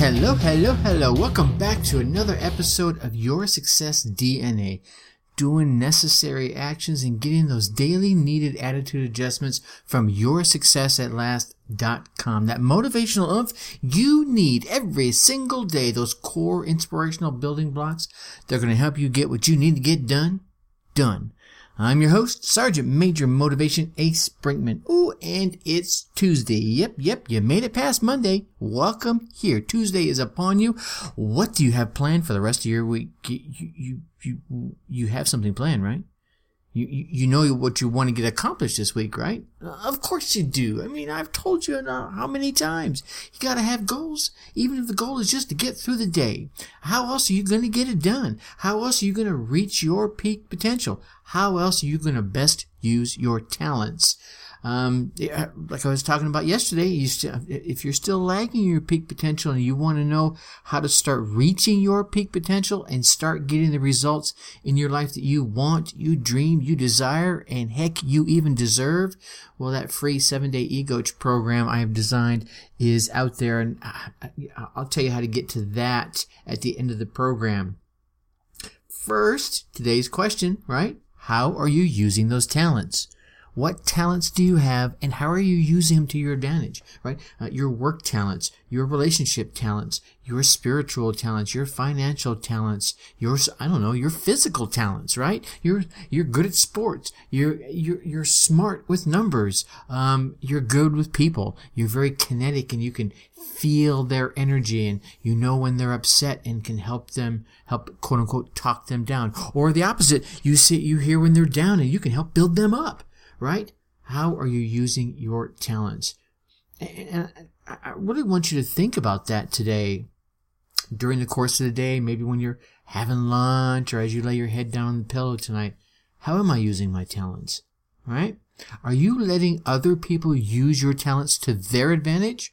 Hello, hello, hello. Welcome back to another episode of Your Success DNA. Doing necessary actions and getting those daily needed attitude adjustments from yoursuccessatlast.com. That motivational oomph you need every single day. Those core inspirational building blocks. They're going to help you get what you need to get done, done. I'm your host, Sergeant Major Motivation Ace Brinkmann. Ooh, and it's Tuesday. Yep, yep, you made it past Monday. Welcome here. Tuesday is upon you. What do you have planned for the rest of your week? You, you, you, you have something planned, right? You, you know what you want to get accomplished this week, right? Of course you do. I mean, I've told you uh, how many times. You gotta have goals, even if the goal is just to get through the day. How else are you gonna get it done? How else are you gonna reach your peak potential? How else are you gonna best use your talents? Um, like I was talking about yesterday, you if you're still lagging your peak potential and you want to know how to start reaching your peak potential and start getting the results in your life that you want, you dream, you desire, and heck, you even deserve, well, that free seven day e-coach program I have designed is out there, and I'll tell you how to get to that at the end of the program. First, today's question, right? How are you using those talents? What talents do you have and how are you using them to your advantage, right? Uh, your work talents, your relationship talents, your spiritual talents, your financial talents, your, I don't know, your physical talents, right? You're, you're good at sports. You're, you're, you're smart with numbers. Um, you're good with people. You're very kinetic and you can feel their energy and you know when they're upset and can help them, help quote unquote talk them down. Or the opposite, you see, you hear when they're down and you can help build them up right? How are you using your talents? And I really want you to think about that today during the course of the day, maybe when you're having lunch or as you lay your head down on the pillow tonight. How am I using my talents? Right? Are you letting other people use your talents to their advantage?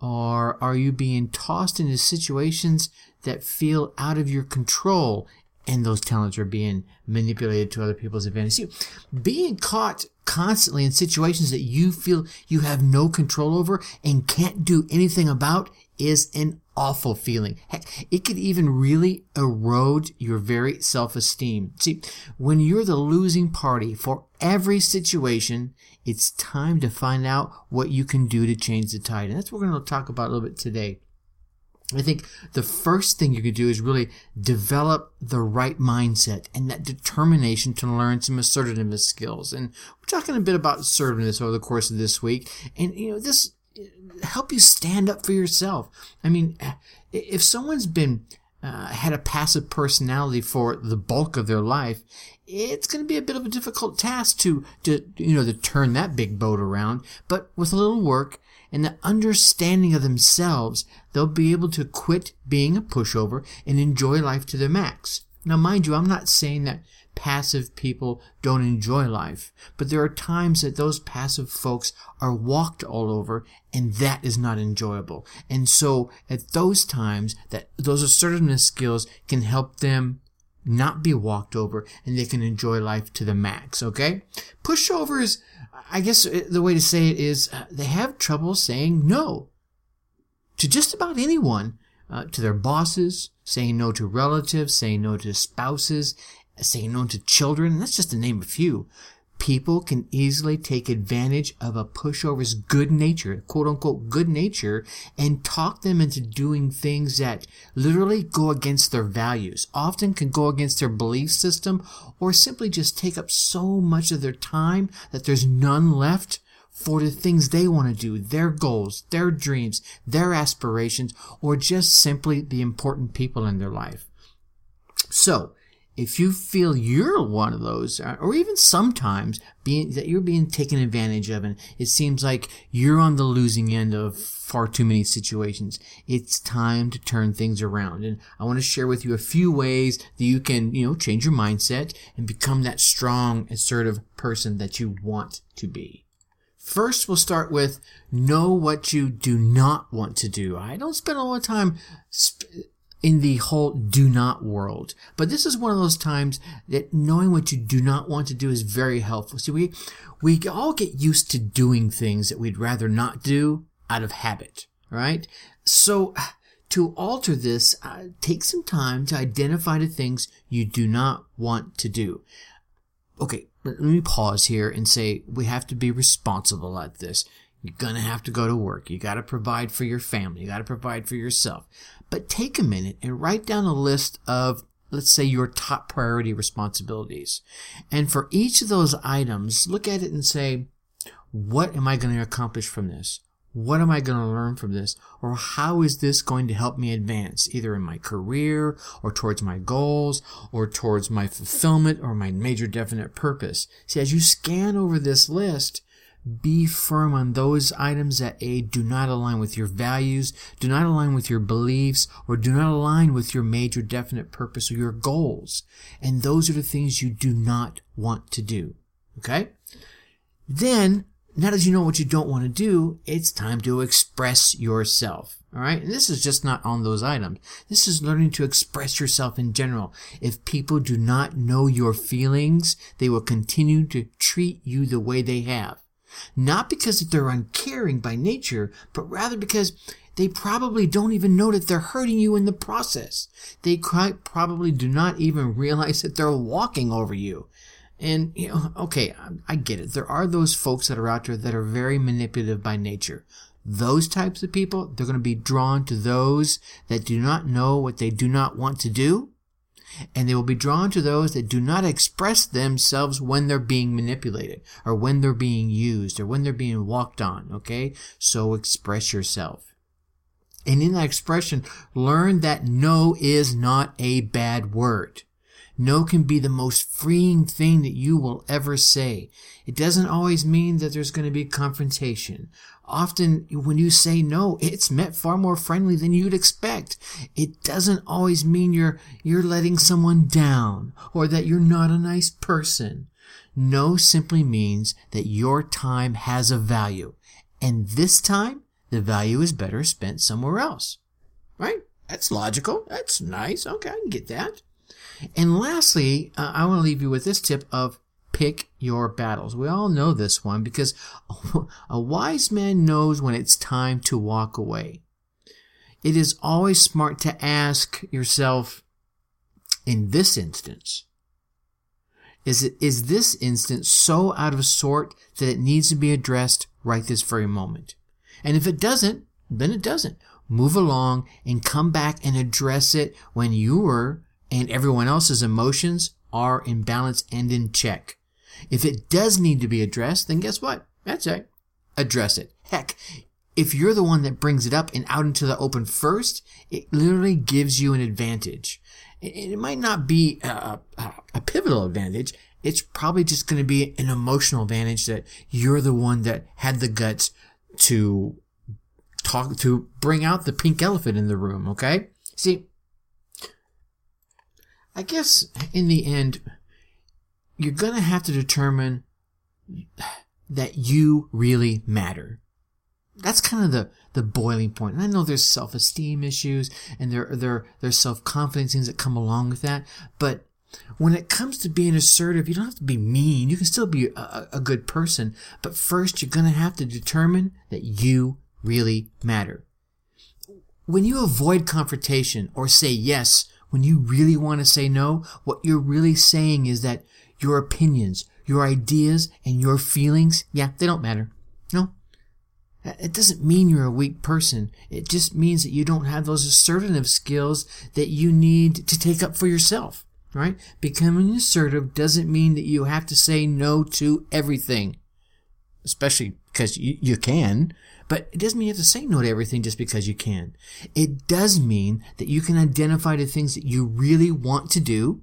Or are you being tossed into situations that feel out of your control and those talents are being manipulated to other people's advantage. Being caught constantly in situations that you feel you have no control over and can't do anything about is an awful feeling. Heck, it could even really erode your very self-esteem. See, when you're the losing party for every situation, it's time to find out what you can do to change the tide. And that's what we're going to talk about a little bit today. I think the first thing you could do is really develop the right mindset and that determination to learn some assertiveness skills. And we're talking a bit about assertiveness over the course of this week. And, you know, this help you stand up for yourself. I mean, if someone's been uh, had a passive personality for the bulk of their life, it's going to be a bit of a difficult task to, to, you know, to turn that big boat around. But with a little work and the understanding of themselves, they'll be able to quit being a pushover and enjoy life to the max. Now, mind you, I'm not saying that passive people don't enjoy life, but there are times that those passive folks are walked all over and that is not enjoyable. And so at those times that those assertiveness skills can help them not be walked over and they can enjoy life to the max, okay? Pushovers, I guess uh, the way to say it is uh, they have trouble saying no to just about anyone, uh, to their bosses, saying no to relatives, saying no to spouses, saying no to children. That's just to name a few people can easily take advantage of a pushover's good nature, quote unquote good nature, and talk them into doing things that literally go against their values, often can go against their belief system, or simply just take up so much of their time that there's none left for the things they want to do, their goals, their dreams, their aspirations, or just simply the important people in their life. So, if you feel you're one of those, uh, or even sometimes being that you're being taken advantage of, and it seems like you're on the losing end of far too many situations, it's time to turn things around. And I want to share with you a few ways that you can, you know, change your mindset and become that strong, assertive person that you want to be. First, we'll start with know what you do not want to do. I don't spend a lot of time sp- in the whole do not world. But this is one of those times that knowing what you do not want to do is very helpful. See, we, we all get used to doing things that we'd rather not do out of habit, right? So To alter this, uh, take some time to identify the things you do not want to do. Okay, let me pause here and say we have to be responsible at this. You're gonna have to go to work. You gotta provide for your family. You gotta provide for yourself. But take a minute and write down a list of, let's say, your top priority responsibilities. And for each of those items, look at it and say, what am I going to accomplish from this? What am I going to learn from this? Or how is this going to help me advance either in my career or towards my goals or towards my fulfillment or my major definite purpose? See, as you scan over this list, be firm on those items that A, do not align with your values, do not align with your beliefs, or do not align with your major definite purpose or your goals. And those are the things you do not want to do. Okay? Then, now that you know what you don't want to do, it's time to express yourself. All right. And this is just not on those items. This is learning to express yourself in general. If people do not know your feelings, they will continue to treat you the way they have. Not because they're uncaring by nature, but rather because they probably don't even know that they're hurting you in the process. They probably do not even realize that they're walking over you. And, you know, okay, I get it. There are those folks that are out there that are very manipulative by nature. Those types of people, they're going to be drawn to those that do not know what they do not want to do and they will be drawn to those that do not express themselves when they're being manipulated or when they're being used or when they're being walked on. Okay. So express yourself. And in that expression, learn that no is not a bad word. No can be the most freeing thing that you will ever say. It doesn't always mean that there's going to be confrontation. Often when you say no, it's meant far more friendly than you'd expect. It doesn't always mean you're, you're letting someone down or that you're not a nice person. No simply means that your time has a value. And this time, the value is better spent somewhere else. Right? That's logical. That's nice. Okay, I can get that. And lastly, uh, I want to leave you with this tip of pick your battles. We all know this one because a wise man knows when it's time to walk away. It is always smart to ask yourself, in this instance, is it, is this instance so out of sort that it needs to be addressed right this very moment? And if it doesn't, then it doesn't. Move along and come back and address it when you are and everyone else's emotions are in balance and in check. If it does need to be addressed, then guess what? That's right. Address it. Heck, if you're the one that brings it up and out into the open first, it literally gives you an advantage. It might not be a, a, a pivotal advantage. It's probably just going to be an emotional advantage that you're the one that had the guts to talk, to bring out the pink elephant in the room. Okay. See, I guess in the end, you're going to have to determine that you really matter. That's kind of the, the boiling point. And I know there's self-esteem issues and there, there, there's self-confidence things that come along with that. But when it comes to being assertive, you don't have to be mean. You can still be a, a good person. But first, you're going to have to determine that you really matter. When you avoid confrontation or say yes when you really want to say no, what you're really saying is that your opinions, your ideas, and your feelings, yeah, they don't matter. No. It doesn't mean you're a weak person. It just means that you don't have those assertive skills that you need to take up for yourself, right? Becoming assertive doesn't mean that you have to say no to everything, especially because you, you can. But it doesn't mean you have to say no to everything just because you can. It does mean that you can identify the things that you really want to do,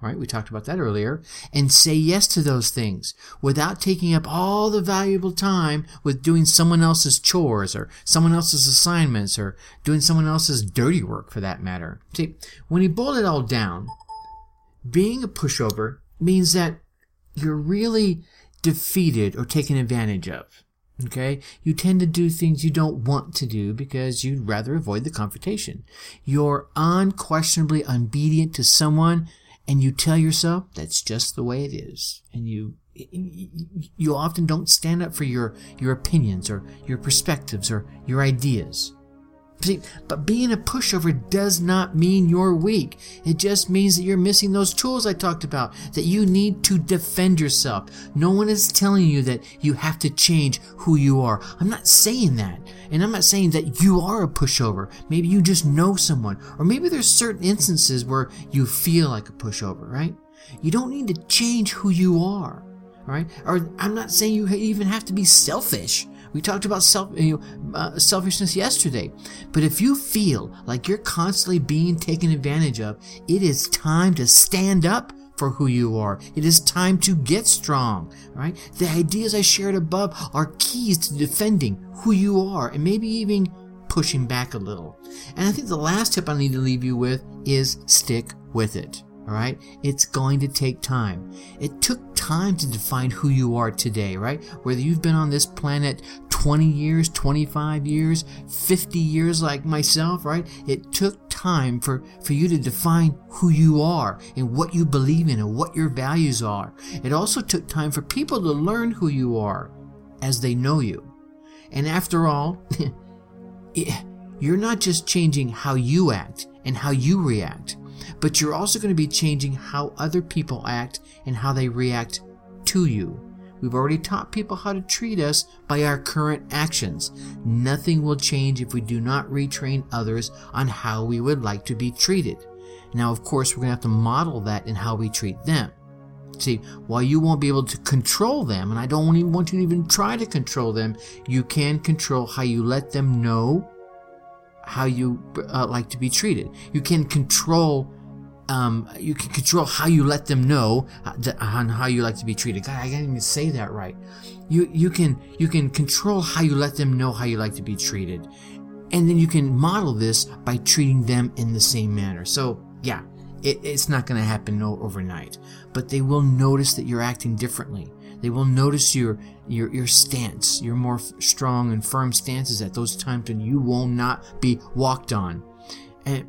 right? We talked about that earlier, and say yes to those things without taking up all the valuable time with doing someone else's chores or someone else's assignments or doing someone else's dirty work for that matter. See, when you boil it all down, being a pushover means that you're really defeated or taken advantage of. Okay? You tend to do things you don't want to do because you'd rather avoid the confrontation. You're unquestionably obedient to someone and you tell yourself that's just the way it is. And you, you often don't stand up for your, your opinions or your perspectives or your ideas. See, but being a pushover does not mean you're weak. It just means that you're missing those tools I talked about, that you need to defend yourself. No one is telling you that you have to change who you are. I'm not saying that. And I'm not saying that you are a pushover. Maybe you just know someone. Or maybe there's certain instances where you feel like a pushover, right? You don't need to change who you are, right? Or I'm not saying you even have to be selfish. We talked about self, you know, uh, selfishness yesterday. But if you feel like you're constantly being taken advantage of, it is time to stand up for who you are. It is time to get strong, right? The ideas I shared above are keys to defending who you are and maybe even pushing back a little. And I think the last tip I need to leave you with is stick with it. All right. It's going to take time. It took time to define who you are today, right? Whether you've been on this planet 20 years, 25 years, 50 years like myself, right? It took time for, for you to define who you are and what you believe in and what your values are. It also took time for people to learn who you are as they know you. And after all, you're not just changing how you act and how you react but you're also going to be changing how other people act and how they react to you. We've already taught people how to treat us by our current actions. Nothing will change if we do not retrain others on how we would like to be treated. Now, of course, we're going to have to model that in how we treat them. See, while you won't be able to control them, and I don't even want you to even try to control them, you can control how you let them know how you uh, like to be treated. You can control um, you can control how you let them know uh, on how you like to be treated. God, I can't even say that right. You you can you can control how you let them know how you like to be treated, and then you can model this by treating them in the same manner. So yeah, it, it's not going to happen overnight, but they will notice that you're acting differently. They will notice your your your stance, your more strong and firm stances at those times when you will not be walked on, and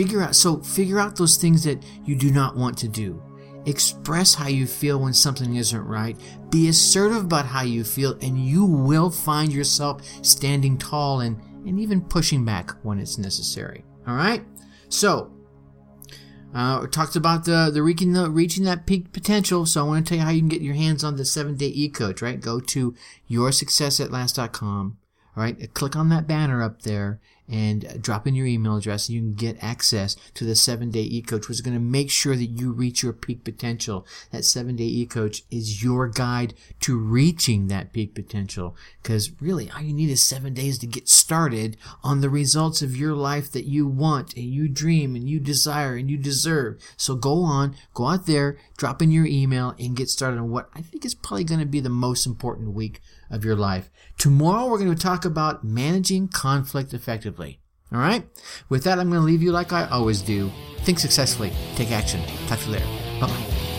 figure out so figure out those things that you do not want to do express how you feel when something isn't right be assertive about how you feel and you will find yourself standing tall and and even pushing back when it's necessary all right so uh, talked about the the reaching the reaching that peak potential. So I want to tell you how you can get your hands on the seven day e coach. Right, go to yoursuccessatlast.com. All right, click on that banner up there and drop in your email address and you can get access to the seven day e-coach which is going to make sure that you reach your peak potential. That seven day e-coach is your guide to reaching that peak potential because really all you need is seven days to get started on the results of your life that you want and you dream and you desire and you deserve. So go on go out there drop in your email and get started on what i think is probably going to be the most important week of your life. Tomorrow we're going to talk about managing conflict effectively all right? With that, I'm going to leave you like I always do. Think successfully, take action. Talk to you later. Bye bye.